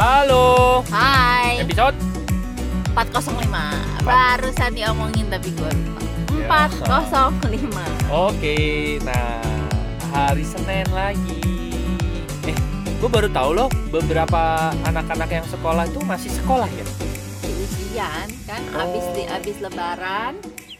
Halo. Hai, Episode 405 Barusan diomongin tapi gue lupa Ya. 405 Oke. Nah, hari Senin lagi. Eh, gue baru tahu loh beberapa anak-anak yang sekolah itu masih sekolah ya. Di ujian kan Oh. abis di abis lebaran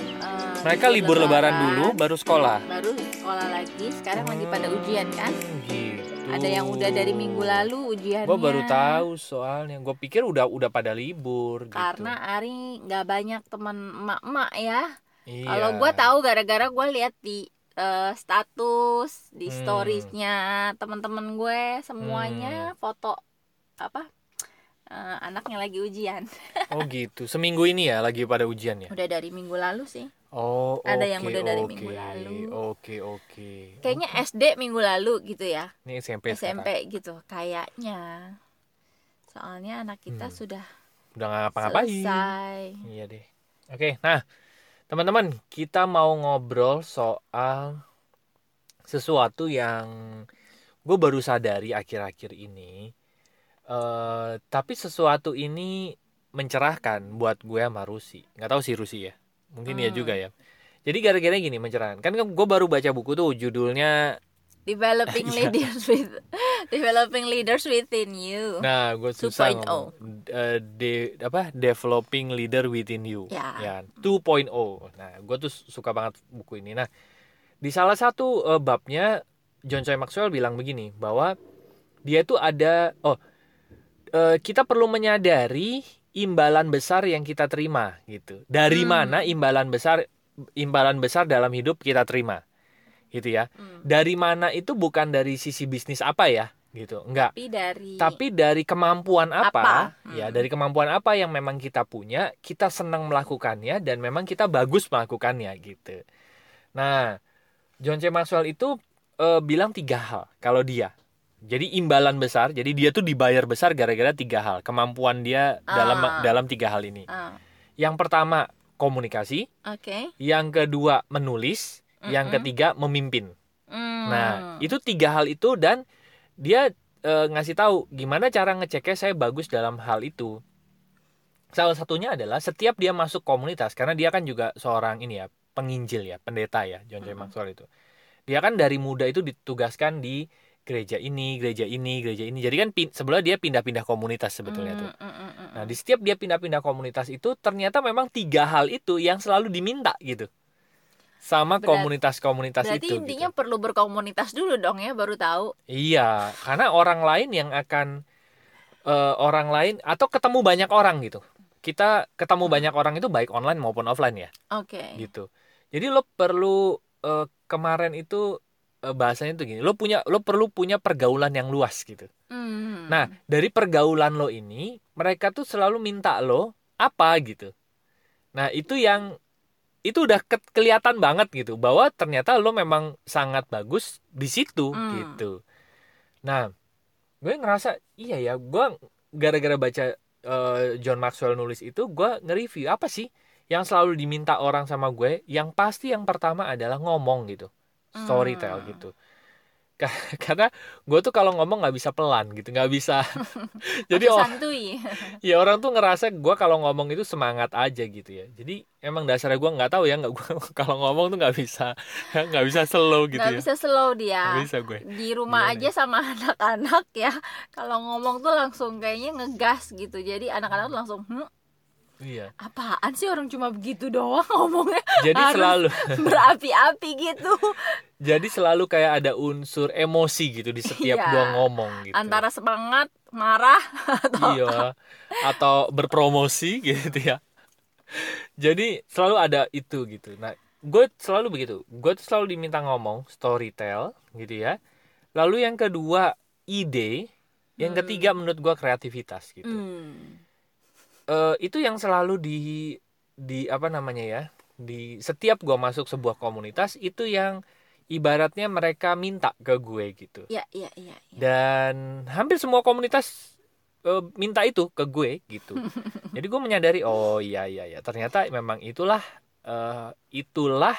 eh, Mereka libur lebaran dulu baru sekolah. Baru sekolah lagi Sekarang lagi pada ujian kan Hmm, Gitu. Ada yang udah dari minggu lalu ujiannya Gue baru tahu soalnya. Gue pikir udah udah pada libur gitu. Karena Ari nggak banyak teman emak-emak ya Iya. Kalau gue tahu gara-gara gue lihat di eh, status, di Hmm. storiesnya teman-teman gue semuanya foto apa eh, anaknya lagi ujian. Oh gitu. Seminggu ini ya lagi pada ujian ya. Udah dari minggu lalu sih. Oh, Ada yang oke, udah dari oke. minggu lalu. Oke, oke. Kayaknya SD minggu lalu gitu ya, Ini SMP sekarang. SMP gitu kayaknya. Soalnya anak kita Hmm. sudah Udah ngapa-ngapain. selesai. Iya deh. Oke, nah teman-teman kita mau ngobrol soal sesuatu yang gue baru sadari akhir-akhir ini. eh tapi sesuatu ini mencerahkan buat gue sama Rusi. Nggak tahu sih Rusi ya. Mungkin ya Hmm. juga ya. Jadi gara-gara gini mencerahkan. Kan gue baru baca buku tuh judulnya. Developing Iya. leaders with developing leaders within you. Nah, gue susah 2.0. ngomong. Eh, de, apa? Developing leader within you. Ya. ya 2.0 nah gue tuh suka banget buku ini nah di salah satu eh, babnya John Choi Maxwell bilang begini bahwa dia tuh ada oh eh, kita perlu menyadari imbalan besar yang kita terima gitu dari Hmm. mana imbalan besar imbalan besar dalam hidup kita terima gitu ya Hmm. dari mana itu bukan dari sisi bisnis apa ya gitu enggak Tapi dari tapi dari kemampuan apa, Apa? ya Hmm. dari kemampuan apa yang memang kita punya kita senang melakukannya dan memang kita bagus melakukannya gitu nah John C Maxwell itu eh, bilang tiga hal kalau dia jadi imbalan besar jadi dia tuh dibayar besar gara-gara tiga hal kemampuan dia dalam Ah. dalam tiga hal ini Ah, yang pertama komunikasi Oke. yang kedua menulis yang Mm-mm. ketiga memimpin Hmm. Nah, itu tiga hal itu dan dia eh, ngasih tahu gimana cara ngeceknya saya bagus dalam hal itu. Salah satunya adalah setiap dia masuk komunitas karena dia kan juga seorang ini ya, penginjil ya, pendeta ya, John J. Mm-mm. Maxwell itu. Dia kan dari muda itu ditugaskan di gereja ini, gereja ini, gereja ini. Jadi kan pin- sebelumnya dia pindah-pindah komunitas sebetulnya tuh. Mm, mm, mm, Nah, di setiap dia pindah-pindah komunitas itu ternyata memang tiga hal itu yang selalu diminta gitu. Sama komunitas-komunitas Berarti itu. intinya gitu. perlu berkomunitas dulu dong ya baru tahu. Iya, karena orang lain yang akan eh, orang lain atau ketemu banyak orang gitu. Kita ketemu banyak orang itu baik online maupun offline ya, Oke. gitu. Jadi lo perlu eh, kemarin itu bahasanya tuh gini, lo punya lo perlu punya pergaulan yang luas gitu. Hmm. Nah, dari pergaulan lo ini, mereka tuh selalu minta lo apa gitu. Nah, itu yang itu udah ke- kelihatan banget gitu bahwa ternyata lo memang sangat bagus di situ Hmm. gitu. Nah, gue ngerasa iya ya, gue gara-gara baca eh, John Maxwell nulis itu, gue nge-review apa sih yang selalu diminta orang sama gue? Yang pasti yang pertama adalah ngomong gitu, storytell Hmm. gitu. Ka- Karena gue tuh kalau ngomong nggak bisa pelan gitu, nggak bisa. Jadi santuy. ya orang tuh ngerasa gue kalau ngomong itu semangat aja gitu ya. Jadi emang dasarnya gue nggak tahu ya, nggak gue kalau ngomong tuh nggak bisa, nggak bisa slow gitu Nggak ya. bisa slow dia. Nggak bisa gue. Di rumah Gimana aja sama anak-anak ya. Kalau ngomong tuh langsung kayaknya ngegas gitu. Jadi anak-anak tuh langsung, "Hmm, Iya. apaan sih orang cuma begitu doang ngomongnya Jadi selalu berapi-api gitu." Jadi selalu kayak ada unsur emosi gitu di setiap Iya. gua ngomong gitu. Antara semangat, marah atau iya atau berpromosi gitu ya. Jadi selalu ada itu gitu. Nah, gue selalu begitu. Gue tuh selalu diminta ngomong storytell gitu ya. Lalu yang kedua ide, yang Hmm. ketiga menurut gua kreativitas gitu. Hmm. Eh, itu yang selalu di di apa namanya ya? Di setiap gua masuk sebuah komunitas itu yang ibaratnya mereka minta ke gue gitu. Ya, ya, ya, ya. dan hampir semua komunitas eh, minta itu ke gue gitu jadi gue menyadari oh iya iya ya ternyata memang itulah eh, itulah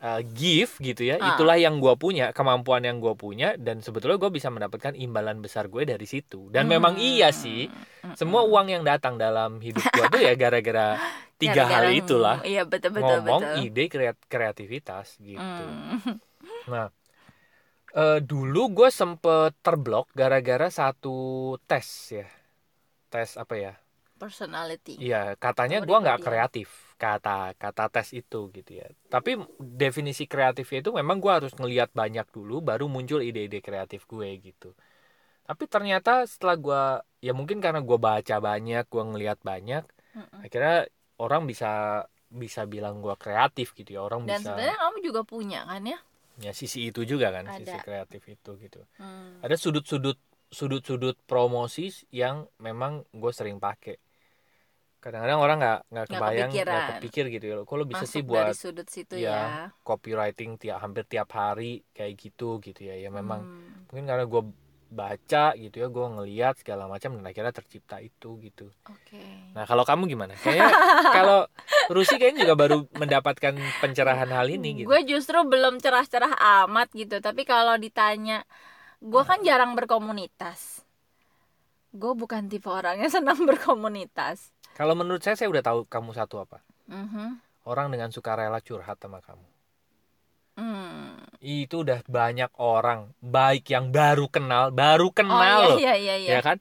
uh, give gitu ya. Ah. itulah yang gue punya kemampuan yang gue punya dan sebetulnya gue bisa mendapatkan imbalan besar gue dari situ. Dan memang Hmm. iya sih semua uang yang datang dalam hidup gue tuh ya gara-gara tiga hal Gara-gara itulah. Iya betul betul ngomong betul. ide kreat- kreativitas gitu. Hmm. nah eh, dulu gue sempet terblok gara-gara satu tes ya. Tes apa ya personality Iya, katanya gua nggak kreatif kata kata tes itu gitu ya. Tapi definisi kreatifnya itu memang gua harus ngelihat banyak dulu baru muncul ide-ide kreatif gue gitu. Tapi ternyata setelah gua ya mungkin karena gua baca banyak, gua ngelihat banyak, Mm-mm. akhirnya orang bisa bisa bilang gua kreatif gitu ya. Orang dan bisa sebenarnya kamu juga punya kan ya ya sisi itu juga kan, Ada. sisi kreatif itu gitu. Hmm. Ada sudut-sudut sudut-sudut promosi yang memang gue sering pakai. Kadang-kadang orang nggak nggak kebayang, nggak kepikir gitu ya. Kok lo bisa Masuk sih dari buat sudut situ ya, ya, copywriting tiap hampir tiap hari kayak gitu gitu ya. Ya memang Hmm. mungkin karena gue baca gitu ya, gue ngeliat segala macam dan akhirnya tercipta itu gitu. oke Nah kalau kamu gimana? Kayaknya kalau Rusi kayaknya juga baru mendapatkan pencerahan hal ini gitu. gue justru belum cerah-cerah amat gitu tapi kalau ditanya gue kan jarang berkomunitas gue bukan tipe orang yang senang berkomunitas Kalau menurut saya saya udah tahu kamu satu apa. Mhm. Orang dengan sukarela curhat sama kamu. Hmm. itu udah banyak orang baik yang baru kenal baru oh kenal loh. iya iya iya, ya kan?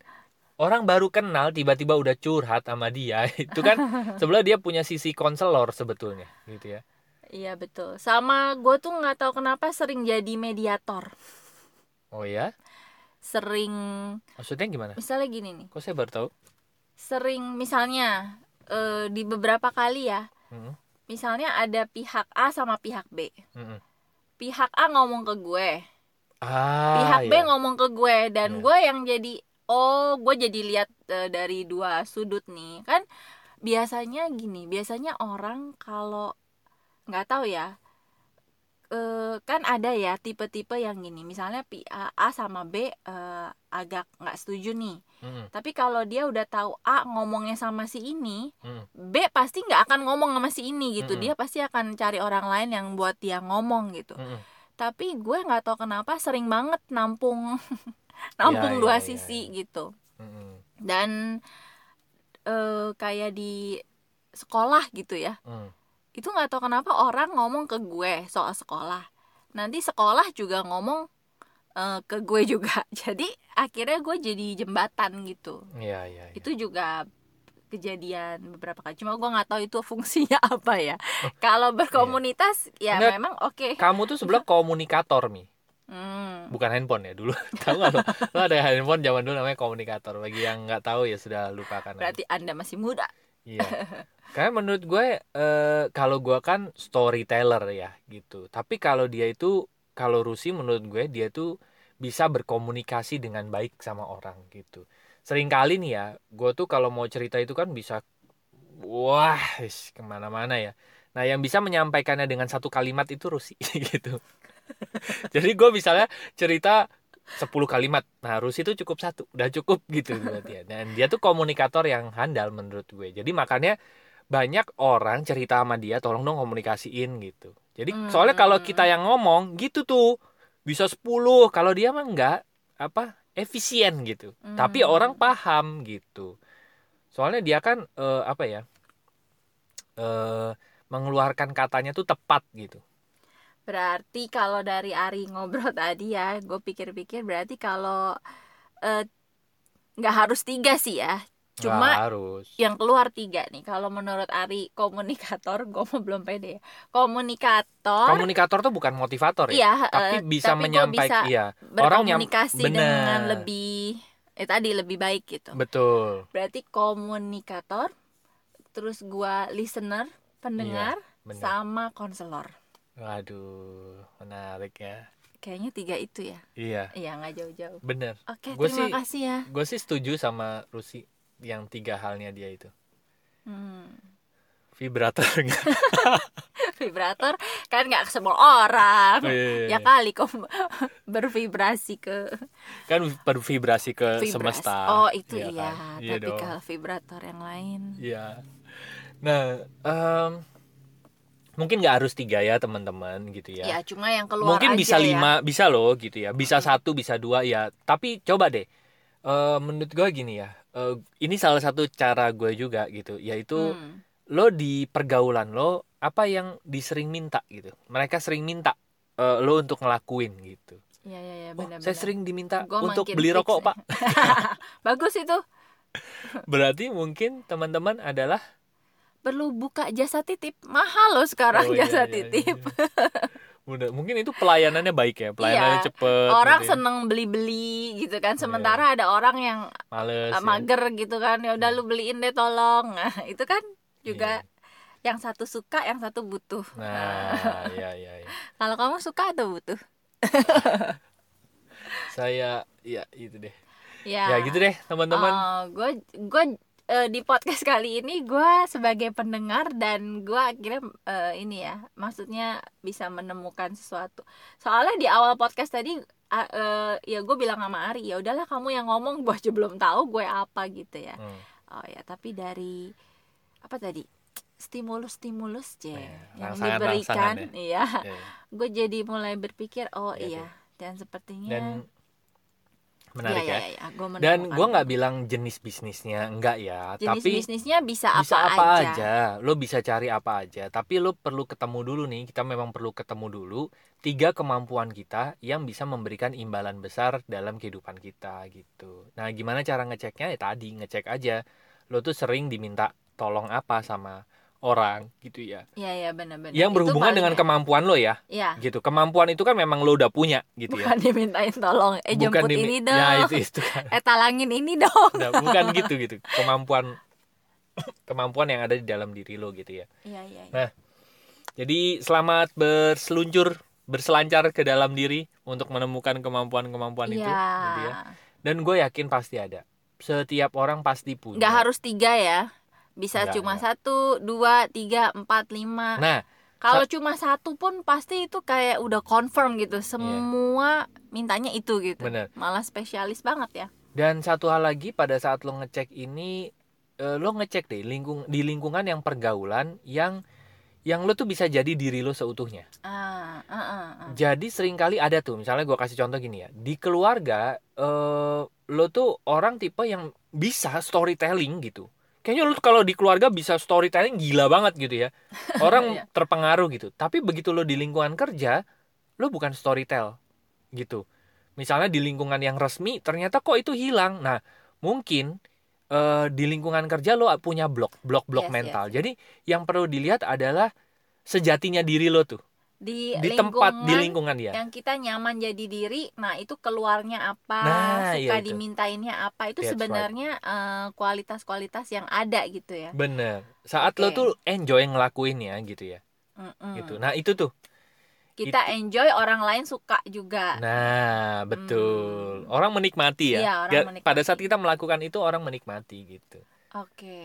Orang baru kenal tiba-tiba udah curhat sama dia itu kan sebelah dia punya sisi konselor sebetulnya gitu ya. Iya betul. Sama gue tuh nggak tahu kenapa sering jadi mediator. Oh ya sering maksudnya gimana? Misalnya gini nih. Kok saya baru tahu sering misalnya eh, di beberapa kali ya Mm-mm, misalnya ada pihak A sama pihak B mm-mm. pihak A ngomong ke gue ah pihak B iya. ngomong ke gue dan Iya. gue yang jadi oh gue jadi lihat eh, dari dua sudut nih kan biasanya gini biasanya orang kalau nggak tahu ya eh, kan ada ya tipe-tipe yang gini. Misalnya A, A sama B eh, agak nggak setuju nih. Mm-mm, tapi kalau dia udah tahu A ngomongnya sama si ini mm. B pasti nggak akan ngomong sama si ini gitu. Mm-mm. dia pasti akan cari orang lain yang buat dia ngomong gitu. Mm-mm. tapi gue nggak tahu kenapa sering banget nampung nampung Ya, dua ya, ya, sisi gitu. Mm-mm, dan eh, kayak di sekolah gitu ya. Mm. Itu nggak tahu kenapa orang ngomong ke gue soal sekolah. Nanti sekolah juga ngomong eh, ke gue juga. Jadi akhirnya gue jadi jembatan gitu. Iya, iya, iya. itu juga kejadian beberapa kali. Cuma gue nggak tahu itu fungsinya apa ya. Kalau berkomunitas ya Enggak. memang oke. kamu tuh sebelah komunikator mi. Hmm. bukan handphone ya dulu. Tahu nggak lo ada handphone zaman dulu namanya komunikator. Bagi yang nggak tahu ya sudah lupakan aja. berarti anda masih muda. Iya. Karena menurut gue eh, kalau gue kan storyteller ya gitu. Tapi kalau dia itu kalau Rusi menurut gue dia tuh bisa berkomunikasi dengan baik sama orang gitu. Seringkali nih ya, gue tuh kalau mau cerita itu kan bisa wah ke mana-mana ya. Nah yang bisa menyampaikannya dengan satu kalimat itu Rusi gitu. Jadi gue misalnya cerita 10 kalimat. Nah, Rusi itu cukup satu, udah cukup gitu berarti ya. Dan dia tuh komunikator yang handal menurut gue. Jadi makanya banyak orang cerita sama dia, tolong dong komunikasiin gitu. Jadi Hmm. soalnya kalau kita yang ngomong gitu tuh bisa 10, kalau dia mah enggak apa efisien gitu. Hmm. Tapi orang paham gitu. Soalnya dia kan eh, apa ya? eh mengeluarkan katanya tuh tepat gitu. Berarti kalau dari Ari ngobrol tadi ya, gue pikir-pikir berarti kalau eh, nggak harus tiga sih ya. Cuma harus. yang keluar tiga nih. Kalau menurut Ari komunikator, gue mau belum pede ya. Komunikator, Komunikator tuh bukan motivator ya, iya. tapi eh, bisa tapi menyampaikan bisa iya. Orang yang berkomunikasi benar. dengan lebih, eh tadi lebih baik gitu. Betul. Berarti komunikator, terus gua listener, pendengar, benar. sama konselor. Waduh, menarik ya. Kayaknya tiga itu ya. Iya, Iya nggak jauh-jauh. bener. Oke, Gua terima sih- kasih ya. Gue sih setuju sama Rusi yang tiga halnya dia itu. Hmm. Vibratornya. Vibrator kan nggak ke semua orang. Oh, iya, iya, Ya iya. kali kok bervibrasi ke Kan bervibrasi ke vibras. semesta. Oh itu Iya iya. kan? Iya Tapi kalau vibrator yang lain. Iya. Nah, em, mungkin nggak harus tiga ya teman-teman gitu ya, ya cuma yang keluar mungkin aja bisa ya. lima bisa loh gitu ya bisa satu bisa dua ya tapi coba deh eh, menurut gue gini ya eh, ini salah satu cara gue juga gitu yaitu Hmm. lo di pergaulan lo apa yang disering minta gitu mereka sering minta eh, lo untuk ngelakuin gitu Iya iya iya oh, benar. saya sering diminta Gua untuk beli fix rokok ya. pak Bagus itu. berarti mungkin teman-teman adalah Perlu buka jasa titip. Mahal loh sekarang Oh, iya, jasa iya, titip. iya. Udah, mungkin itu pelayanannya baik ya pelayanannya Iya. cepet Orang gitu ya. seneng beli-beli gitu kan. Sementara ada orang yang males uh, ya. mager gitu kan. Ya udah lu beliin deh tolong. Nah, itu kan Iya. juga yang satu suka, yang satu butuh. nah ya ya ya Kalau kamu suka atau butuh? saya ya itu deh Ya. ya gitu deh teman-teman gue gue eh, di podcast kali ini gue sebagai pendengar dan gue akhirnya eh, ini ya maksudnya bisa menemukan sesuatu soalnya di awal podcast tadi ah, eh, ya gue bilang sama Ari ya udahlah kamu yang ngomong gue aja belum tahu gue apa gitu ya Hmm. oh ya tapi dari apa tadi stimulus stimulus Iya, yang rangsangan-rangsangan diberikan ya. iya Ya, ya. gue jadi mulai berpikir oh Iya, iya dan sepertinya dan menarik Iya, ya, iya, iya, gua dan gue nggak bilang jenis bisnisnya enggak ya jenis tapi bisnisnya bisa, bisa apa, apa aja. aja. lo bisa cari apa aja. Tapi lo perlu ketemu dulu nih kita memang perlu ketemu dulu tiga kemampuan kita yang bisa memberikan imbalan besar dalam kehidupan kita gitu. Nah gimana cara ngeceknya? Ya tadi ngecek aja. Lo tuh sering diminta tolong apa sama orang gitu ya Iya iya benar-benar. yang berhubungan dengan kemampuan lo ya Iya. gitu kemampuan itu kan memang lo udah punya gitu Bukan ya dimintain tolong. Eh jemput dimi- ini dong. nah itu itu kan Eh talangin ini dong. Nah, bukan gitu gitu kemampuan kemampuan yang ada di dalam diri lo gitu ya Iya iya. iya. Nah, jadi selamat berseluncur berselancar ke dalam diri untuk menemukan kemampuan-kemampuan itu Iya. gitu ya dan gue yakin pasti ada setiap orang pasti punya Nggak harus tiga ya. Bisa Nggak, cuma nggak. satu, dua, tiga, empat, lima. nah Kalau cuma satu pun pasti itu kayak udah confirm gitu. Semua mintanya itu gitu. bener Malah spesialis banget ya. dan satu hal lagi pada saat lo ngecek ini eh, lo ngecek deh lingkung di lingkungan yang pergaulan yang yang lo tuh bisa jadi diri lo seutuhnya Ah, ah, ah, ah. Jadi sering kali ada tuh, misalnya gue kasih contoh gini ya, di keluarga eh, lo tuh orang tipe yang bisa storytelling gitu. Kayaknya tuh kalau di keluarga bisa storytelling gila banget gitu ya. Orang Iya. terpengaruh gitu. Tapi begitu lo di lingkungan kerja, lo bukan storytell gitu. Misalnya di lingkungan yang resmi, ternyata kok itu hilang. Nah, mungkin eh, di lingkungan kerja lo punya blok, blok-blok Yes, mental. Jadi yang perlu dilihat adalah sejatinya diri lo tuh Di, di tempat di lingkungan ya. yang kita nyaman jadi diri nah itu keluarnya apa Nah, suka iya itu. dimintainnya apa itu That's sebenarnya eh, kualitas-kualitas yang ada gitu ya Bener. Saat lo Oke. tuh enjoy ngelakuinnya gitu ya. Mm-mm. Gitu. Nah, itu tuh. kita enjoy orang lain suka juga Nah, betul. Orang menikmati ya. Iya, orang menikmati. Pada saat kita melakukan itu orang menikmati gitu. oke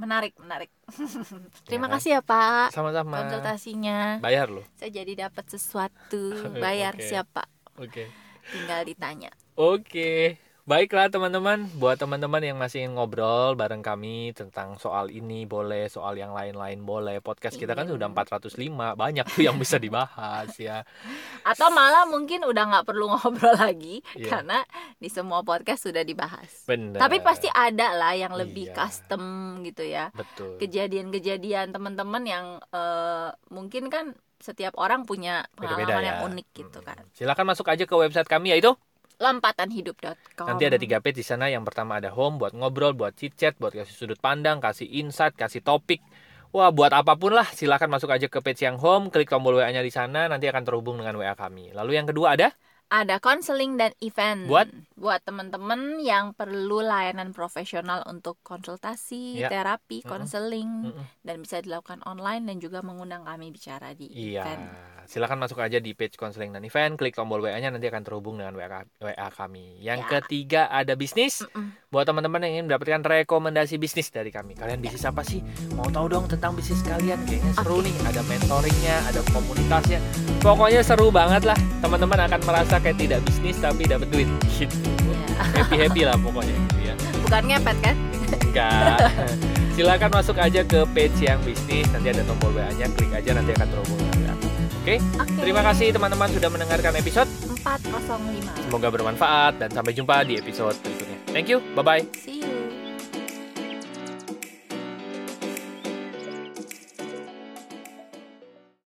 menarik menarik terima kan? kasih ya pak Sama-sama. konsultasinya Bayar lo. saya jadi dapat sesuatu bayar Oke. siapa Oke. tinggal ditanya Oke. Baiklah teman-teman, buat teman-teman yang masih ingin ngobrol bareng kami tentang soal ini boleh, soal yang lain-lain boleh. Podcast kita kan Iya. sudah 405, banyak tuh yang bisa dibahas ya. atau malah mungkin udah nggak perlu ngobrol lagi Iya. karena di semua podcast sudah dibahas Bener. Tapi pasti ada lah yang lebih Iya. custom gitu ya. betul. Kejadian-kejadian teman-teman yang eh, mungkin kan setiap orang punya pengalaman ya. yang unik gitu Mm. kan. Silakan masuk aja ke website kami yaitu Lompatanhidup.com. Nanti ada tiga page di sana. Yang pertama ada home buat ngobrol, buat chit chat, buat kasih sudut pandang, kasih insight, kasih topik. Wah, buat apa pun lah, silakan masuk aja ke page yang home, klik tombol WA-nya di sana, nanti akan terhubung dengan WA kami. Lalu yang kedua ada Ada konseling dan event. Buat? buat teman-teman yang perlu layanan profesional untuk konsultasi, Ya. terapi, konseling Mm-mm. dan bisa dilakukan online dan juga mengundang kami bicara di Iya, event. silakan masuk aja di page konseling dan event, klik tombol WA-nya nanti akan terhubung dengan WA, WA kami. Yang Ya. ketiga ada bisnis. Mm-mm. Buat teman-teman yang ingin mendapatkan rekomendasi bisnis dari kami. Kalian bisnis apa sih? Mau tahu dong tentang bisnis kalian? Kayaknya seru Oke. nih. Ada mentoringnya, ada komunitasnya. Pokoknya seru banget lah. Teman-teman akan merasa kayak tidak bisnis tapi dapat duit. Gitu. Happy happy lah pokoknya gitu ya. Bukan ngepet kan? Enggak. silakan masuk aja ke page yang bisnis nanti ada tombol WA nya klik aja nanti akan terhubung dengan oke Oke. terima kasih teman-teman sudah mendengarkan episode 405. semoga bermanfaat dan sampai jumpa di episode berikutnya thank you bye bye See